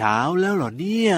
เช้าแล้วเหรอเนี่ย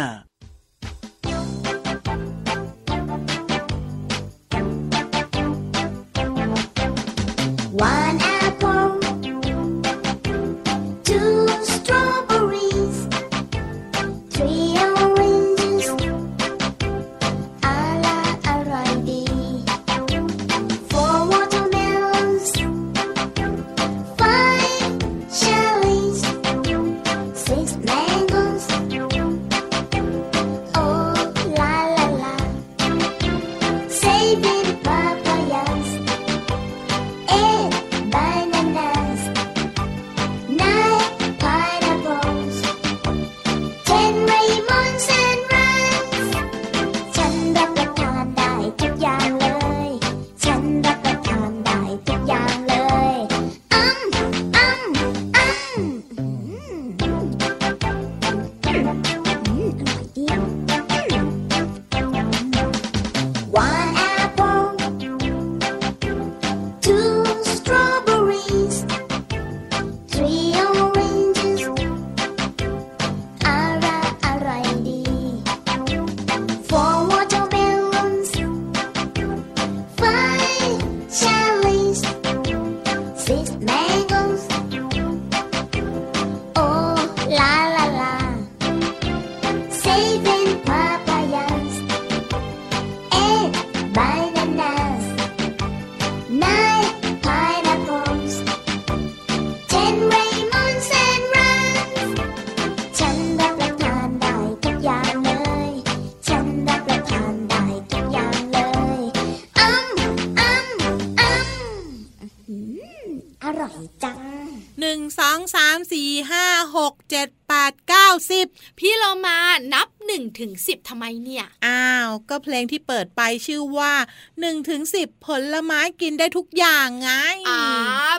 7 8 9 10 พี่เรามานับ หนึ่งถึงสิบทำไมเนี่ย อ้าว ก็เพลงที่เปิดไปชื่อว่าหนึ่งถึงสิบผลไม้กินได้ทุกอย่างไงอ่า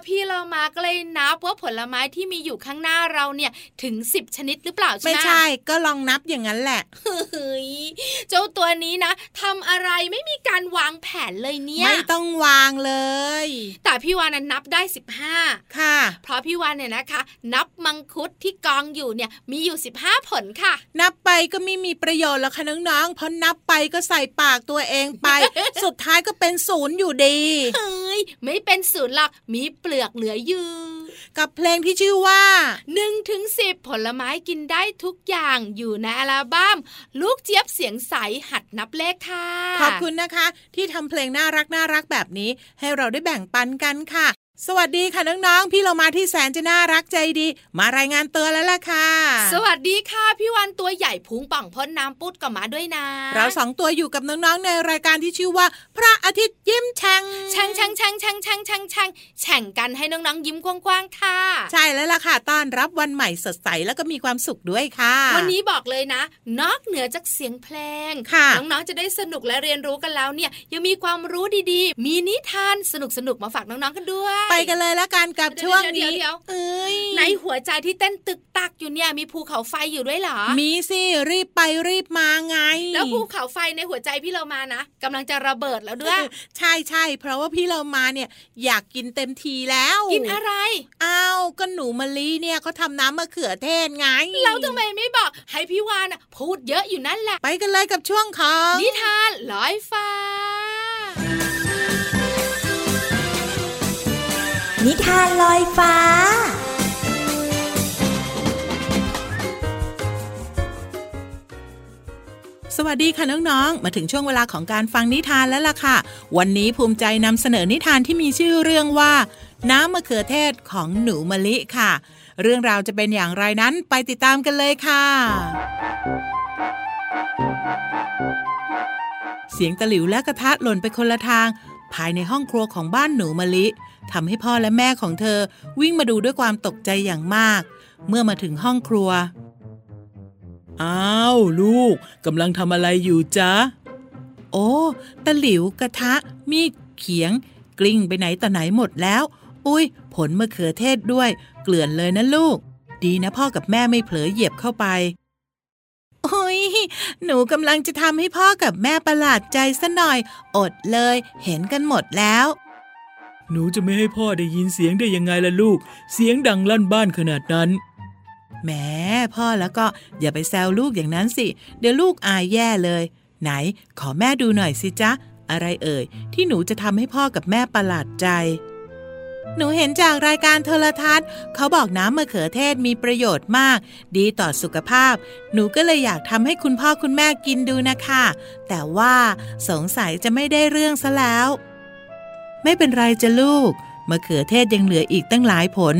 พี่เรามาก็เลยนับว่าผลไม้ที่มีอยู่ข้างหน้าเราเนี่ยถึงสิบชนิดหรือเปล่าใช่ไหมไม่ใช่ ก็ลองนับอย่างนั้นแหละเฮ้ยเจ้าตัวนี้นะทำอะไรไม่มีการวางแผนเลยเนี่ยไม่ต้องวางเลย แต่พี่วานนะนับได้สิบห้าค่ะ เพราะพี่วานเนี่ยนะคะ นับมังคุดที่กองอยู่เนี่ยมีอยู่สิบห้าผลค่ะ นับไปก็ไม่มีประโยชน์หรอกค่ะน้องๆเพราะนับไปก็ใส่ปากตัวเองไป สุดท้ายก็เป็นศูนย์อยู่ดีเฮ้ยไม่เป็นศูนย์หรอกมีเปลือกเหลืออยู่กับเพลงที่ชื่อว่าหนึ่งถึงสิบผลไม้กินได้ทุกอย่างอยู่ในอัลบั้มลูกเจี๊ยบเสียงใสหัดนับเลขค่ะ ขอบคุณนะคะ ที่ทำเพลงน่ารักน่ารักแบบนี้ ให้เราได้แบ่งปันกันค่ะ สวัสดีค่ะน้องๆ พี่เรามาที่แสนจะน่ารักใจดี มารายงานตัวแล้วล่ะค่ะ สวัสดีค่ะพี่วันตัวใหญ่พุงป่องพ้นน้ำปุดก็มาด้วยนะ เราสองตัวอยู่กับน้องๆในรายการที่ชื่อว่า พระอาทิตย์ยิ้มแฉ่งแช่งแช่งแช่งแช่งแช่งแช่งแช่งแช่งกันให้น้องๆยิ้มกว้างๆค่ะ ใช่แล้วล่ะค่ะต้อนรับวันใหม่สดใสแล้วก็มีความสุขด้วยค่ะ วันนี้บอกเลยนะ นอกเหนือจากเสียงเพลงค่ะน้องๆจะได้สนุกและเรียนรู้กันแล้วเนี่ยยังมีความรู้ดีๆ มีนิทานสนุกๆมาฝากน้องๆกันด้วยไปกันเลยละกันกับเดี๋ยวช่วงเดี๋ยวนี้เดี๋ยวเอ้ยในหัวใจที่เต้นตึกตักอยู่เนี่ยมีภูเขาไฟอยู่ด้วยเหรอ มีสิรีบไปรีบมาไง แล้วภูเขาไฟในหัวใจพี่เรามานะกำลังจะระเบิดแล้วด้วย ใช่ใช่เพราะว่าพี่เรามาเนี่ยอยากกินเต็มทีแล้ว กินอะไร อ้าวก็หนูมะลิเนี่ยเขาทำน้ำมะเขือเทศไง แล้วทำไมไม่บอกให้พี่วานน่ะพูดเยอะอยู่นั่นแหละ ไปกันเลยกับช่วงของนิทานลอยฟ้า นิทานลอยฟ้า สวัสดีค่ะน้องๆ มาถึงช่วงเวลาของการฟังนิทานแล้วล่ะค่ะ วันนี้ภูมิใจนำเสนอนิทานที่มีชื่อเรื่องว่า น้ำมะเขือเทศของหนูมะลิค่ะ เรื่องราวจะเป็นอย่างไรนั้นไปติดตามกันเลยค่ะเสียงตะหลิวและกระทะหล่นไปคนละทาง ภายในห้องครัวของบ้านหนูมะลิทำให้พ่อและแม่ของเธอวิ่งมาดูด้วยความตกใจอย่างมาก เมื่อมาถึงห้องครัว อ้าวลูกกำลังทำอะไรอยู่จ๊ะ โอ้ตะหลิวกระทะ มีดเขียง กลิ้งไปไหนต่อไหนหมดแล้ว อุ้ยผลมะเขือเทศด้วย เกลื่อนเลยนะลูก ดีนะพ่อกับแม่ไม่เผลอเหยียบเข้าไป โอ้ยหนูกำลังจะทำให้พ่อกับแม่ประหลาดใจซะหน่อย อดเลย เห็นกันหมดแล้ว หนูจะไม่ให้พ่อได้ยินเสียงได้ยังไงล่ะลูก เสียงดังลั่นบ้านขนาดนั้นแหมพ่อแล้วก็อย่าไปแซวลูกอย่างนั้นสิ เดี๋ยวลูกอายแย่เลย ไหน ขอแม่ดูหน่อยสิจ๊ะ อะไรเอ่ย ที่หนูจะทำให้พ่อกับแม่ประหลาดใจ หนูเห็นจากรายการโทรทัศน์ เขาบอกน้ำมะเขือเทศมีประโยชน์มาก ดีต่อสุขภาพ หนูก็เลยอยากทำให้คุณพ่อคุณแม่กินดูนะคะ แต่ว่าสงสัยจะไม่ได้เรื่องซะแล้ว ไม่เป็นไรจ้ะลูกมะเขือเทศยังเหลืออีกตั้งหลายผล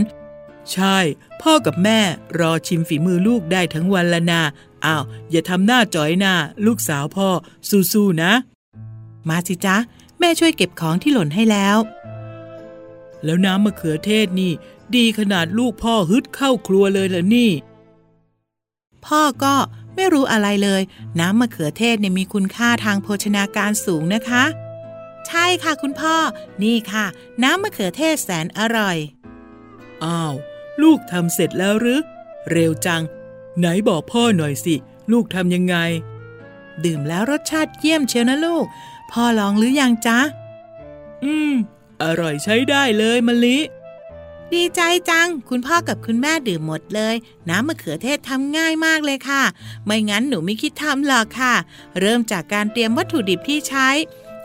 ใช่ พ่อกับแม่รอชิมฝีมือลูกได้ทั้งวันละนาอ้าวอย่าทำหน้าจ้อยหน้าลูกสาวพ่อสู้ๆนะ มาสิจ๊ะ แม่ช่วยเก็บของที่หล่นให้แล้ว แล้วน้ำมะเขือเทศนี่ ดีขนาดลูกพ่อฮึดเข้าครัวเลยเหรอนี่ พ่อก็ไม่รู้อะไรเลย น้ำมะเขือเทศเนี่ยมีคุณค่าทางโภชนาการสูงนะคะ ใช่ค่ะคุณพ่อ นี่ค่ะ น้ำมะเขือเทศแสนอร่อย อ้าว ลูกทำเสร็จแล้วหรือ เร็วจัง ไหนบอกพ่อหน่อยสิ ลูกทำยังไง ดื่มแล้วรสชาติเยี่ยมเชียวนะลูก พ่อลองหรือยังจ๊ะ อืม อร่อยใช้ได้เลยมะลิ ดีใจจัง คุณพ่อกับคุณแม่ดื่มหมดเลย น้ำมะเขือเทศทำง่ายมากเลยค่ะ ไม่งั้นหนูไม่คิดทำหรอกค่ะ เริ่มจากการเตรียมวัตถุดิบที่ใช้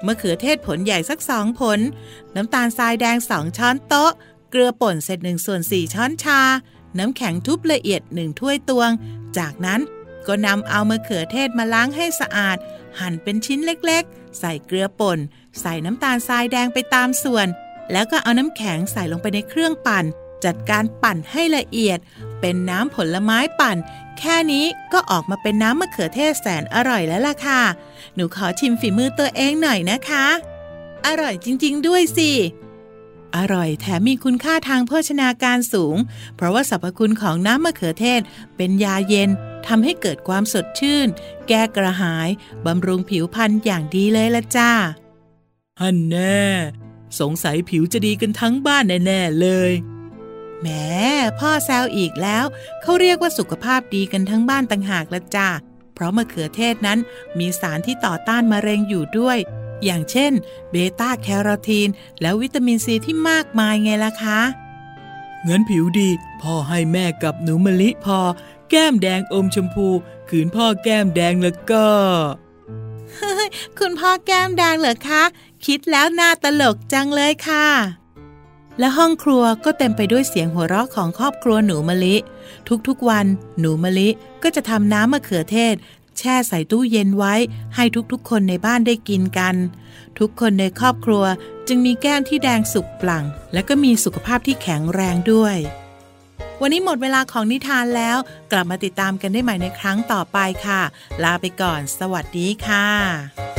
มะเขือเทศผลใหญ่สักสองผล น้ำตาลทรายแดงสองช้อนโต๊ะ เกลือป่นเศษหนึ่งส่วนสี่ช้อนชา น้ำแข็งทุบละเอียดหนึ่งถ้วยตวง จากนั้นก็นำเอามะเขือเทศมาล้างให้สะอาด หั่นเป็นชิ้นเล็กๆ ใส่เกลือป่น ใส่น้ำตาลทรายแดงไปตามส่วน แล้วก็เอาน้ำแข็งใส่ลงไปในเครื่องปั่น จัดการปั่นให้ละเอียด เป็นน้ำผลไม้ปั่น แค่นี้ก็ออกมาเป็นน้ำมะเขือเทศแสนอร่อยแล้วล่ะค่ะ หนูขอชิมฝีมือตัวเองหน่อยนะคะ อร่อยจริง ๆ ด้วยสิอร่อยแถมมีคุณค่าทางโภชนาการสูง เพราะว่าสรรพคุณของน้ำมะเขือเทศ เป็นยาเย็นทำให้เกิดความสดชื่น แก้กระหายบำรุงผิวพรรณอย่างดีเลยละจ้า ฮันแน่ สงสัยผิวจะดีกันทั้งบ้านแน่ๆเลยแหมพ่อแซวอีกแล้ว เขาเรียกว่าสุขภาพดีกันทั้งบ้านต่างหากละจ้าเพราะมะเขือเทศนั้นมีสารที่ต่อต้านมะเร็งอยู่ด้วย อย่างเช่น เบต้าแคโรทีน และวิตามินซีที่มากมายไงล่ะคะงั้นผิวดี พ่อให้แม่กับหนูมะลิพอ แก้มแดงอมชมพู ขืนพ่อแก้มแดงแล้วก็ คุณพ่อแก้มแดงเหรอคะ คิดแล้วน่าตลกจังเลยค่ะ และห้องครัวก็เต็มไปด้วยเสียงหัวเราะของครอบครัวหนูมะลิ ทุกๆวัน หนูมะลิก็จะทำน้ำมะเขือเทศ แช่ใส่ตู้เย็นไว้ ให้ทุกๆ คนในบ้านได้กินกัน ทุกคนในครอบครัวจึงมีแก้มที่แดงสุกปลั่ง และก็มีสุขภาพที่แข็งแรงด้วยวันนี้หมดเวลาของนิทานแล้ว กลับมาติดตามกันได้ใหม่ในครั้งต่อไปค่ะ ลาไปก่อน สวัสดีค่ะ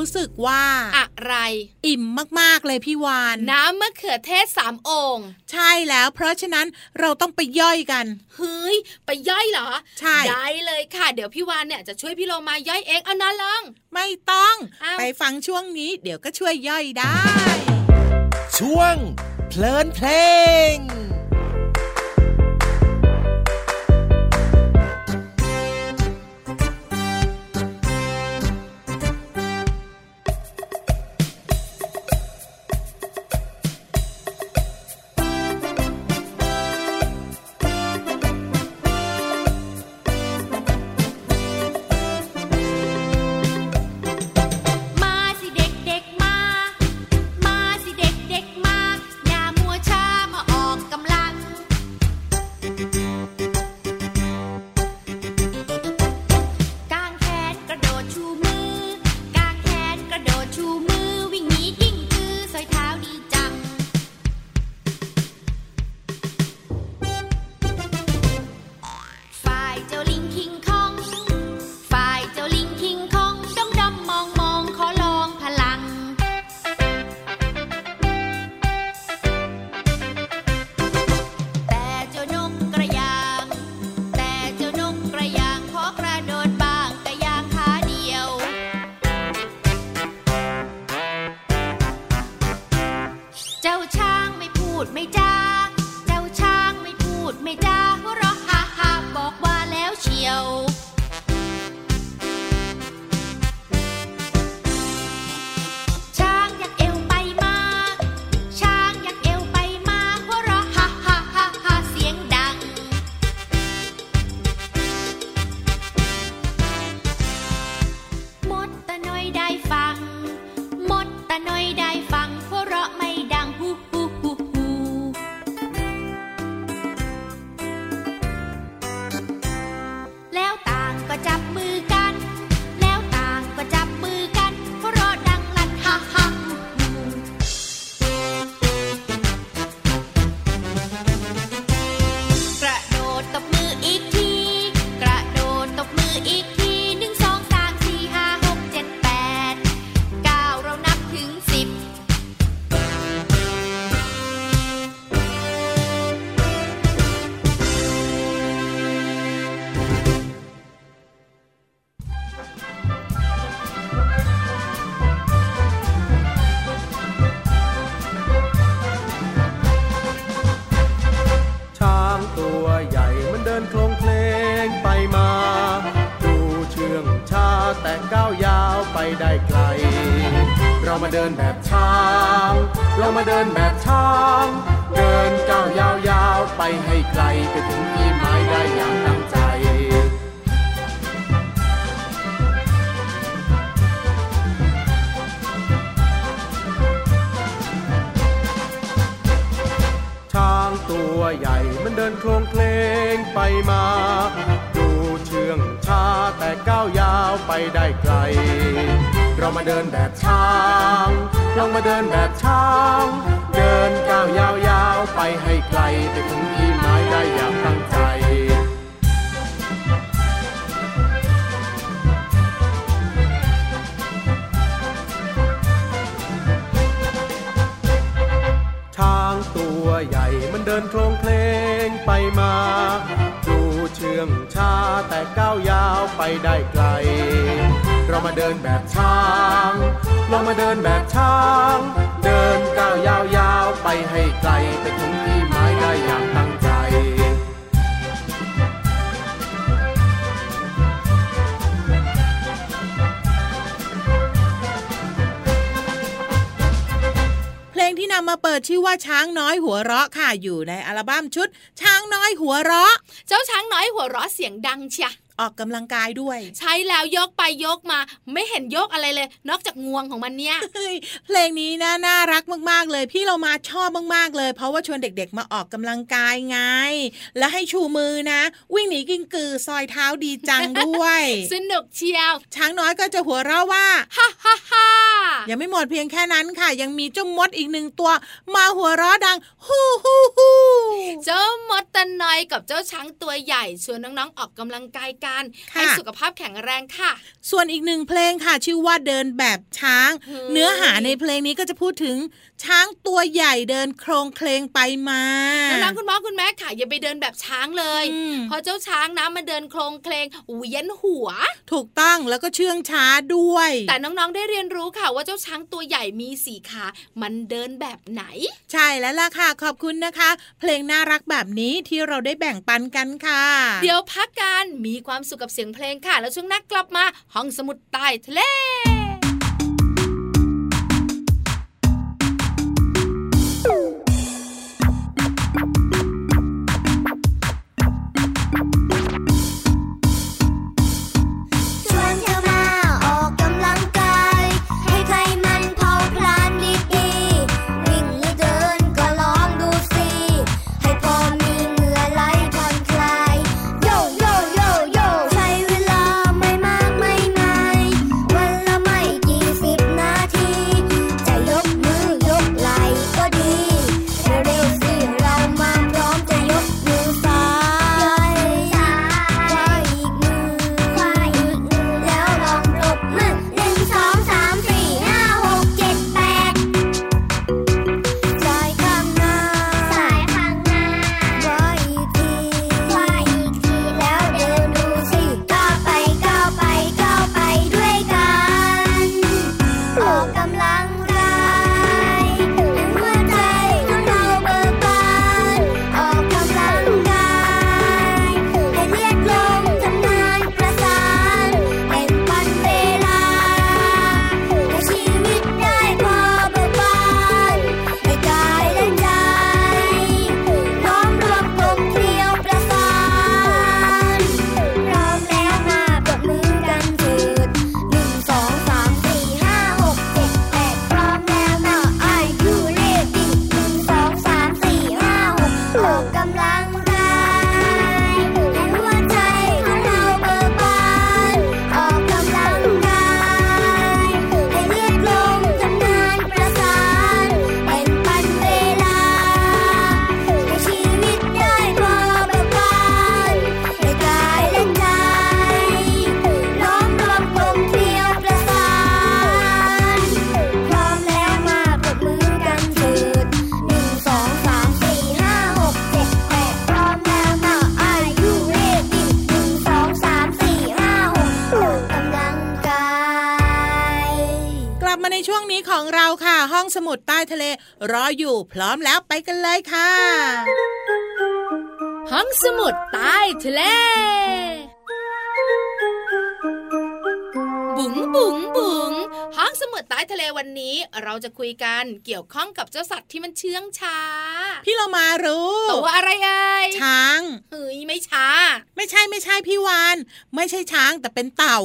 รามารู้สึกว่า อะไร อิ่มมากๆเลยพี่วาน น้ำมะเขือเทศสามโองค์ ใช่แล้ว เพราะฉะนั้นเราต้องไปย่อยกัน เฮ้ย ไปย่อยเหรอ ใช่ ได้เลยค่ะ เดี๋ยวพี่วานเนี่ยจะช่วยพี่โลมาย่อยเองเอานะลอง ไม่ต้องอ้าวไปฟังช่วงนี้ เดี๋ยวก็ช่วยย่อยได้ ช่วงเพลินเพลง เจ้าช้างไม่พูดไม่จาเจ้าช้างไม่พูดไม่จาหัวเราะฮ่าฮ่าบอกว่าแล้วเชียว ตัวใหญ่มันเดินโคลงเพลงไปมา ดูเชื่องช้าแต่ก้าวยาวไปได้ไกล เรามาเดินแบบช้างเรามาเดินแบบช้าง เดินก้าวยาวๆไปให้ไกลไปถึงที่หมายได้อย่างตั้ง ใหญ่มันเดินโครงเพลงไปมา ดูเชื่องช้าแต่ก้าวยาวไปได้ไกล เรามาเดินแบบช้าง เรามาเดินแบบช้าง เดินก้าวยาวๆไปให้ไกลไปถึงที่ มาเปิดชื่อว่าช้างน้อยหัวเราะค่ะอยู่ในอัลบั้มชุด ช้างน้อยหัวเราะ เจ้าช้างน้อยหัวเราะเสียงดังเชีย ออกกำลังกายด้วย ใช้แล้วยกไปยกมา ไม่เห็นยกอะไรเลย นอกจากงวงของมันเนี่ยเฮ้ยเพลงนี้นะน่ารักมาก ๆ เลย พี่เรามาชอบมาก ๆ เลย เพราะว่าชวนเด็ก ๆ มาออกกำลังกายไง แล้วให้ชูมือนะ วิ่งหนีกิ้งกือซอยเท้าดีจังด้วย สนุกเชียว ช้างน้อยก็จะหัวเราะว่าฮ่าฮ่าฮ่ายังไม่หมดเพียงแค่นั้นค่ะ ยังมีเจ้ามดอีกหนึ่งตัว มาหัวเราะดังฮู้ฮู้ฮู้เจ้ามดตะนอยกับเจ้าช้างตัวใหญ่ชวนน้องๆออกกำลังกายกันกันค่ะให้สุขภาพแข็งแรงค่ะ ส่วนอีกหนึ่งเพลงค่ะ ชื่อว่าเดินแบบช้างเฮ้ยเนื้อหาในเพลงนี้ก็จะพูดถึงช้างตัวใหญ่เดินโครงเคลงไปมาน้องๆคุณพ่อคุณแม่ค่ะอย่าไปเดินแบบช้างเลยอืมเพราะเจ้าช้างนะมันเดินโครงเคลงเวียนหัว ถูกต้องแล้วก็เชื่องช้าด้วย แต่น้องๆได้เรียนรู้ค่ะ ว่าเจ้าช้างตัวใหญ่มีสีขามันเดินแบบไหน ใช่แล้วล่ะค่ะ ขอบคุณนะคะ เพลงน่ารักแบบนี้ที่เราได้แบ่งปันกันค่ะ เดี๋ยวพักกันมีความสุขกับเสียงเพลงค่ะ แล้วช่วงหน้ากลับมาห้องสมุดใต้ทะเล ออยู่ พร้อมแล้วไปกันเลยค่ะ ห้องสมุดใต้ทะเล บุ๋งบุ๋งบุ๋งห้องสมุดใต้ทะเลวันนี้ เราจะคุยกันเกี่ยวข้องกับเจ้าสัตว์ที่มันเชื่องช้า พี่เรามารู้ตัวอะไรเอ่ยช้างเฮ้ยไม่ช้า ไม่ใช่ไม่ใช่พี่วานไม่ใช่ช้างแต่เป็นเต่า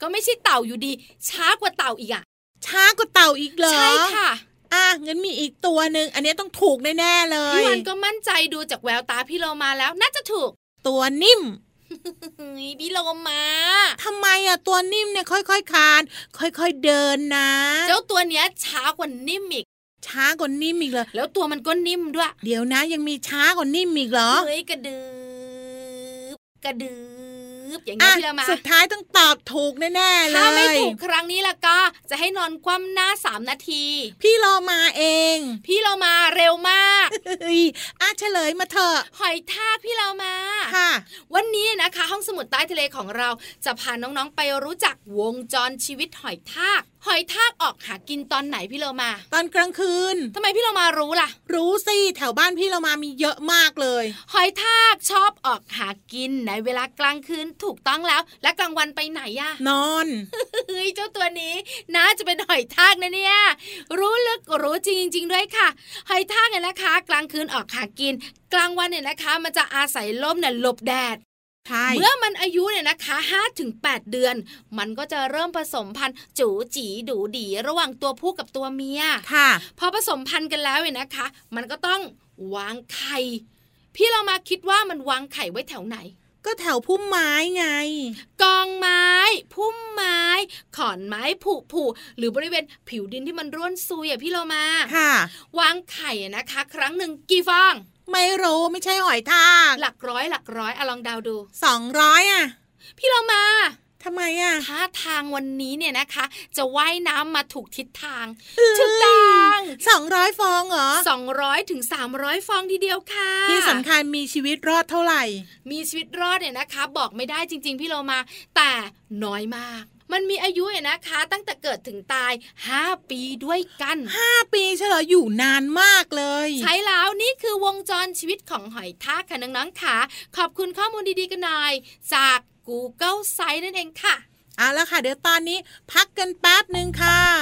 ก็ไม่ใช่เต่าอยู่ดี ช้ากว่าเต่าอีกอะช้ากว่าเต่าอีกเหรอใช่ค่ะ อะงั้นมีอีกตัวหนึ่งอันนี้ต้องถูกแน่ๆเลยพี่วันก็มั่นใจดูจากแววตาพี่โลมาแล้วน่าจะถูก ตัวนิ่มเฮ้ยพี่โลมาทำไมอะตัวนิ่มเนี่ยค่อยๆคลาน ค่อยๆเดินนะ เจ้าตัวเนี้ยช้ากว่านิ่มอีกช้ากว่านิ่มอีกเลยแล้วตัวมันก็นิ่มด้วย เดี๋ยวนะยังมีช้ากว่านิ่มอีกเหรอเฮ้ยกระดืบกระดื บอย่างนี้อะพี่เรามาสุดท้ายต้องตอบถูกแน่ๆเลยถ้าไม่ถูกครั้งนี้ล่ะก็จะให้นอนคว่ำหน้าสามนาที พี่รอมาเอง พี่เรามาเร็วมากเฮ้ยอะเฉลยมาเถอะหอยทากพี่เรามาค่ะ วันนี้นะคะ ห้องสมุดใต้ทะเลของเราจะพาน้องๆไปรู้จักวงจรชีวิตหอยทากหอยทากออกหากินตอนไหนพี่เรามา ตอนกลางคืนทำไมพี่เรามารู้ล่ะ รู้สิแถวบ้านพี่เรามามีเยอะมากเลย หอยทากชอบออกหากินในเวลากลางคืนถูกต้องแล้ว และกลางวันไปไหนอะนอนเฮ้ยเจ้าตัวนี้น่าจะเป็นหอยทากนะเนี่ย รู้ลึกรู้จริงจริง ๆ ด้วยค่ะ หอยทากเนี่ยนะคะ กลางคืนออกหากิน กลางวันเนี่ยนะคะ มันจะอาศัยล่มเนี่ยหลบแดดใช่เมื่อมันอายุเนี่ยนะคะ5ถึง8เดือน มันก็จะเริ่มผสมพันธุ์จูจีดูดี ระหว่างตัวผู้กับตัวเมียค่ะ พอผสมพันธุ์กันแล้วเนี่ยนะคะ มันก็ต้องวางไข่ พี่เรามาคิดว่ามันวางไข่ไว้แถวไหน ก็แถวพุ่มไม้ไง กองไม้ พุ่มไม้ ขอนไม้ผุผุหรือบริเวณผิวดินที่มันร่วนซุยอะพี่เรามาค่ะ วางไข่อะนะคะ ครั้งหนึ่งกี่ฟอง ไม่รู้ไม่ใช่หอยทาก หลักร้อยหลักร้อยอะลองเดาดูสองร้อยอะ พี่เรามา ทำไมอะท่าทางวันนี้เนี่ยนะคะ จะว่ายน้ำมาถูกทิศทางถูกต้องสองร้อยฟองเหรอสองร้อยถึงสามร้อยฟองทีเดียวค่ะ ที่สำคัญมีชีวิตรอดเท่าไหร่ มีชีวิตรอดเนี่ยนะคะ บอกไม่ได้จริง ๆ พี่เรามา แต่น้อยมากมันมีอายุเนี่ยนะคะ ตั้งแต่เกิดถึงตาย 5 ปีด้วยกันห้าปีเฉลยอยู่นานมากเลย ใช้แล้วนี่คือวงจรชีวิตของหอยทากค่ะน้องๆค่ะขอบคุณข้อมูลดีๆกันหน่อย จาก Google Site นั่นเองค่ะเอาละค่ะ เดี๋ยวตอนนี้พักกันแป๊บหนึ่งค่ะ「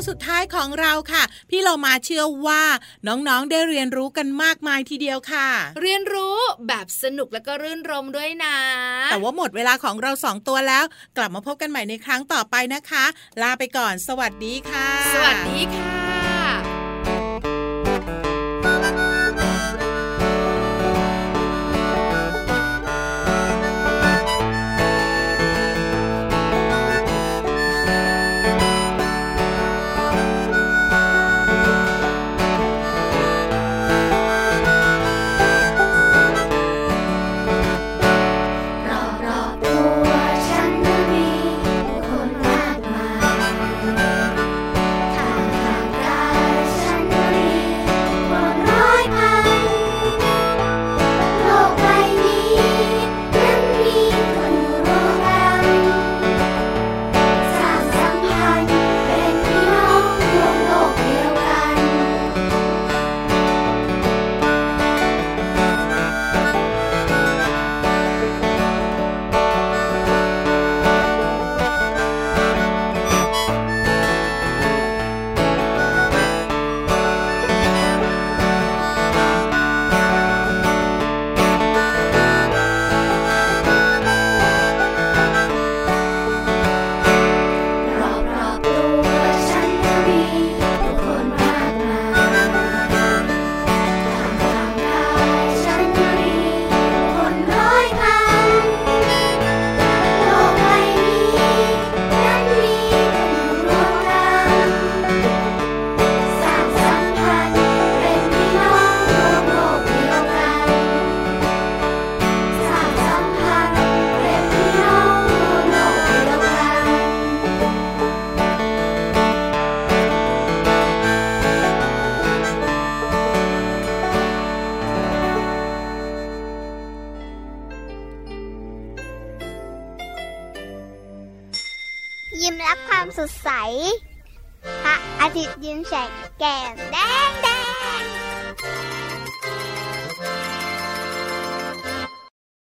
วงสุดท้ายของเราค่ะ พี่เรามาเชื่อว่าน้องๆได้เรียนรู้กันมากมายทีเดียวค่ะ เรียนรู้แบบสนุกแล้วก็รื่นรมด้วยนะ แต่ว่าหมดเวลาของเราสองตัวแล้ว กลับมาพบกันใหม่ในครั้งต่อไปนะคะ ลาไปก่อน สวัสดีค่ะ สวัสดีค่ะ